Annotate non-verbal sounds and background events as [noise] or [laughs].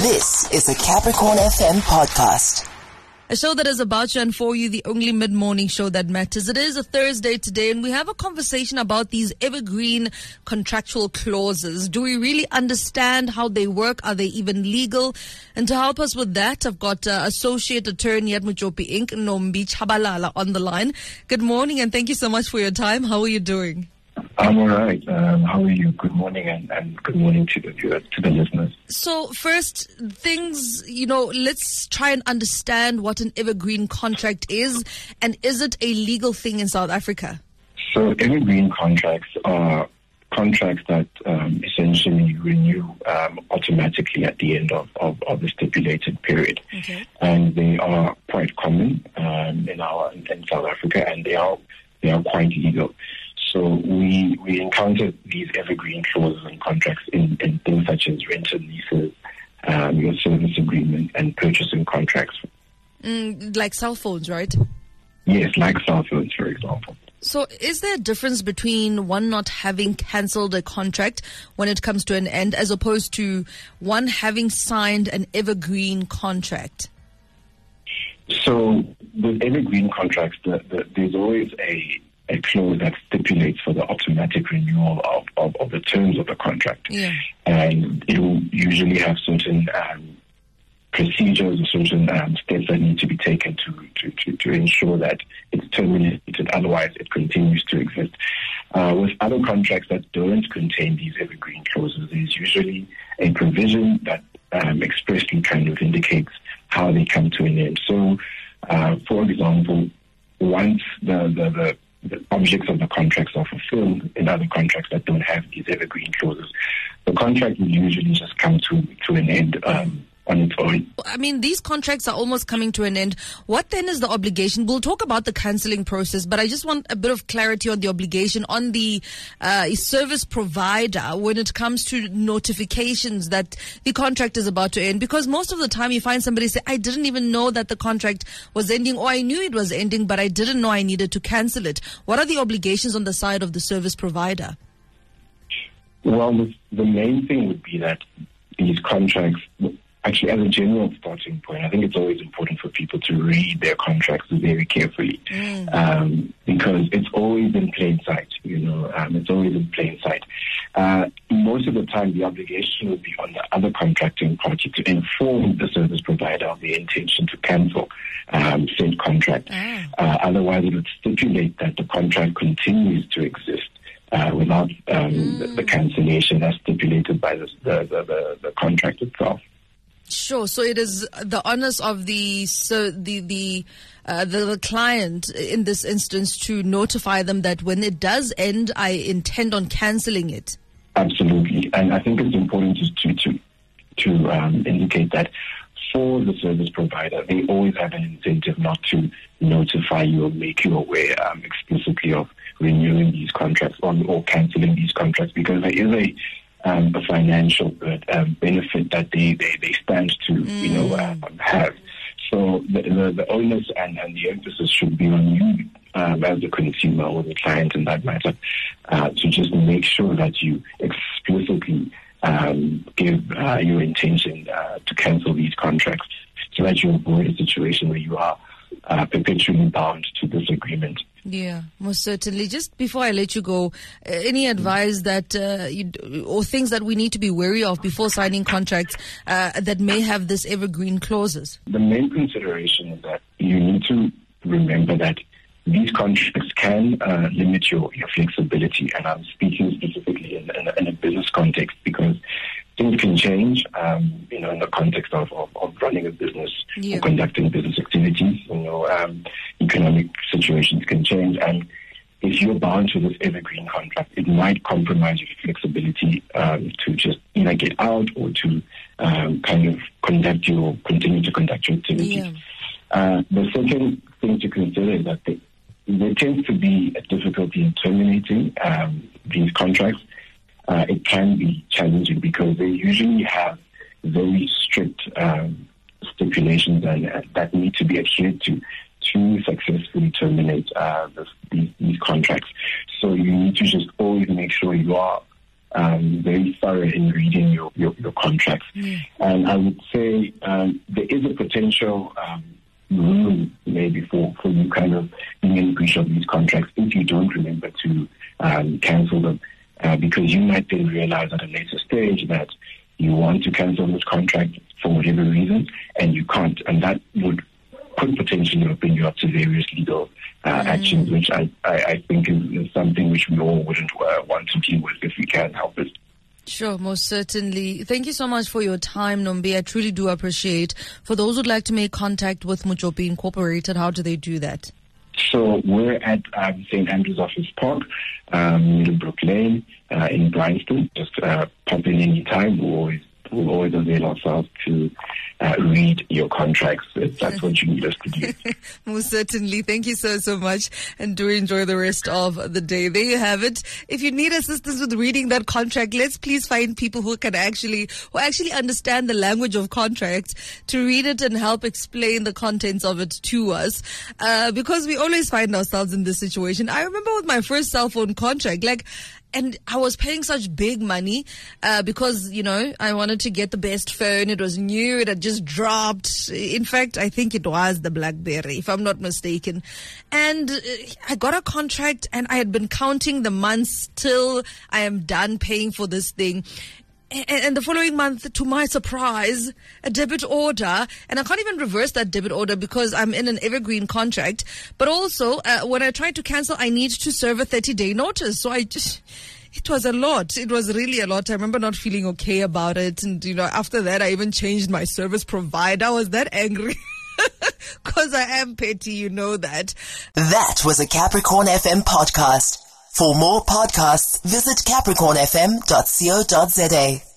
This is a Capricorn FM podcast. A show that is about to and for you, the only mid morning show that matters. It is a Thursday today, and we have a conversation about these evergreen contractual clauses. Do we really understand how they work? Are they even legal? And to help us with that, I've got uh, Associate Attorney at Motjopi Inc., Nombhi Chabalala, on the line. Good morning, and thank you so much for your time. How are you doing? I'm all right. Um, how are you? Good morning, and, and good morning to the viewers, to the listeners. So, first things, you know, let's try and understand what an evergreen contract is, and is it a legal thing in South Africa? So, evergreen contracts are contracts that um, essentially renew um, automatically at the end of, of, of the stipulated period. Okay. And they are quite common um, in our in South Africa, and they are they are quite legal. So we we encountered these evergreen clauses and contracts in, in things such as rental leases, um, your service agreement, and purchasing contracts. Mm, like cell phones, right? Yes, like cell phones, for example. So, is there a difference between one not having cancelled a contract when it comes to an end, as opposed to one having signed an evergreen contract? So, with evergreen contracts, the, the, there's always a a clause that stipulates for the automatic renewal of, of, of the terms of the contract. Yeah. And it will usually have certain um, procedures or certain um, steps that need to be taken to, to, to, to, ensure that it's terminated, otherwise it continues to exist. Uh, with other contracts that don't contain these evergreen clauses, there's usually a provision that um, expressly kind of indicates how they come to an end. So, uh, for example, once the, the, the the objects of the contracts are fulfilled in other contracts that don't have these evergreen clauses. The contract usually just come to, to an end um, on its own. I mean, these contracts are almost coming to an end. What then is the obligation? We'll talk about the cancelling process, but I just want a bit of clarity on the obligation on the uh, service provider when it comes to notifications that the contract is about to end. Because most of the time you find somebody say, I didn't even know that the contract was ending or I knew it was ending, but I didn't know I needed to cancel it. What are the obligations on the side of the service provider? Well, the main thing would be that these contracts actually, as a general starting point, I think it's always important for people to read their contracts very carefully mm. um, because it's always in plain sight. You know, um, it's always in plain sight. Uh, most of the time, the obligation would be on the other contracting party to inform the service provider of the intention to cancel um, said contract. Ah. Uh, otherwise, it would stipulate that the contract continues to exist. Uh, without um, mm. the, the, cancellation as stipulated by the, the, the, the contract itself. Sure. So it is the onus of the so the the, uh, the the client in this instance to notify them that when it does end, I intend on cancelling it. Absolutely, and I think it's important to to to um, indicate that for the service provider, they always have an incentive not to notify you or make you aware um, explicitly of renewing these contracts or, or cancelling these contracts because there is a um, a financial um, benefit that they, they, they stand to, mm. you know, um, have. So the, the, the onus and, and the emphasis should be on you um, as the consumer or the client in that matter uh, to just make sure that you explicitly um, give uh, your intention uh, to cancel these contracts so that you avoid a situation where you are uh, perpetually bound to this agreement. Yeah, most certainly. Just before I let you go, uh, any advice that uh, you, or things that we need to be wary of before signing contracts uh, that may have this evergreen clauses? The main consideration is that you need to remember that these contracts can uh, limit your, your flexibility, and I'm speaking specifically in, in, in a business context because things can change, um, you know, in the context of, of, of running a business Yeah. or conducting business activities. You know, um, economic situations can change, and if you're bound to this evergreen contract, it might compromise your flexibility um, to just either get out or to um, kind of conduct your continue to conduct your activities. Yeah. Uh, the second thing to consider is that the, there tends to be a difficulty in terminating um, these contracts. Uh, it can be challenging because they usually have very strict um, stipulations and, uh, that need to be adhered to to successfully terminate uh, this, these, these contracts. So you need to just always make sure you are um, very thorough in reading your, your, your contracts. And I would say um, there is a potential um, room maybe for, for you kind of being in breach of these contracts if you don't remember to um, cancel them. Uh, because you might then realize at a later stage that you want to cancel this contract for whatever reason and you can't. And that would could potentially open you up to various legal uh, mm. actions, which I, I, I think is, is, something which we all wouldn't uh, want to deal with if we can help it. Sure, most certainly. Thank you so much for your time, Nombhi. I truly do appreciate. For those who'd like to make contact with Motjopi Incorporated, how do they do that? So we're at um, St. Andrew's Office Park, um, Middlebrook Lane uh, in Bryanston. Just uh, pop in any time. We'll always we'll always avail ourselves to uh, read your contracts if that's [laughs] what you need us to do. [laughs] Most certainly. Thank you so, so much. And do enjoy the rest of the day. There you have it. If you need assistance with reading that contract, let's please find people who can actually, who actually understand the language of contracts to read it and help explain the contents of it to us. Uh, because we always find ourselves in this situation. I remember with my first cell phone contract, like, and I was paying such big money uh, because you know I wanted to get the best phone. It was new. It had just dropped. In fact, I think it was the BlackBerry, if I'm not mistaken. And uh, I got a contract, and I had been counting the months till I am done paying for this thing and the following month, to my surprise, a debit order, and I can't even reverse that debit order because I'm in an evergreen contract. But also, uh, when I tried to cancel, I need to serve a 30 day notice. So I just, it was a lot. It was really a lot. I remember not feeling okay about it. And, you know, after that, I even changed my service provider. I was that angry. [laughs] Cause I am petty, you know that. That was a Capricorn FM podcast. For more podcasts, visit capricornfm.co.za.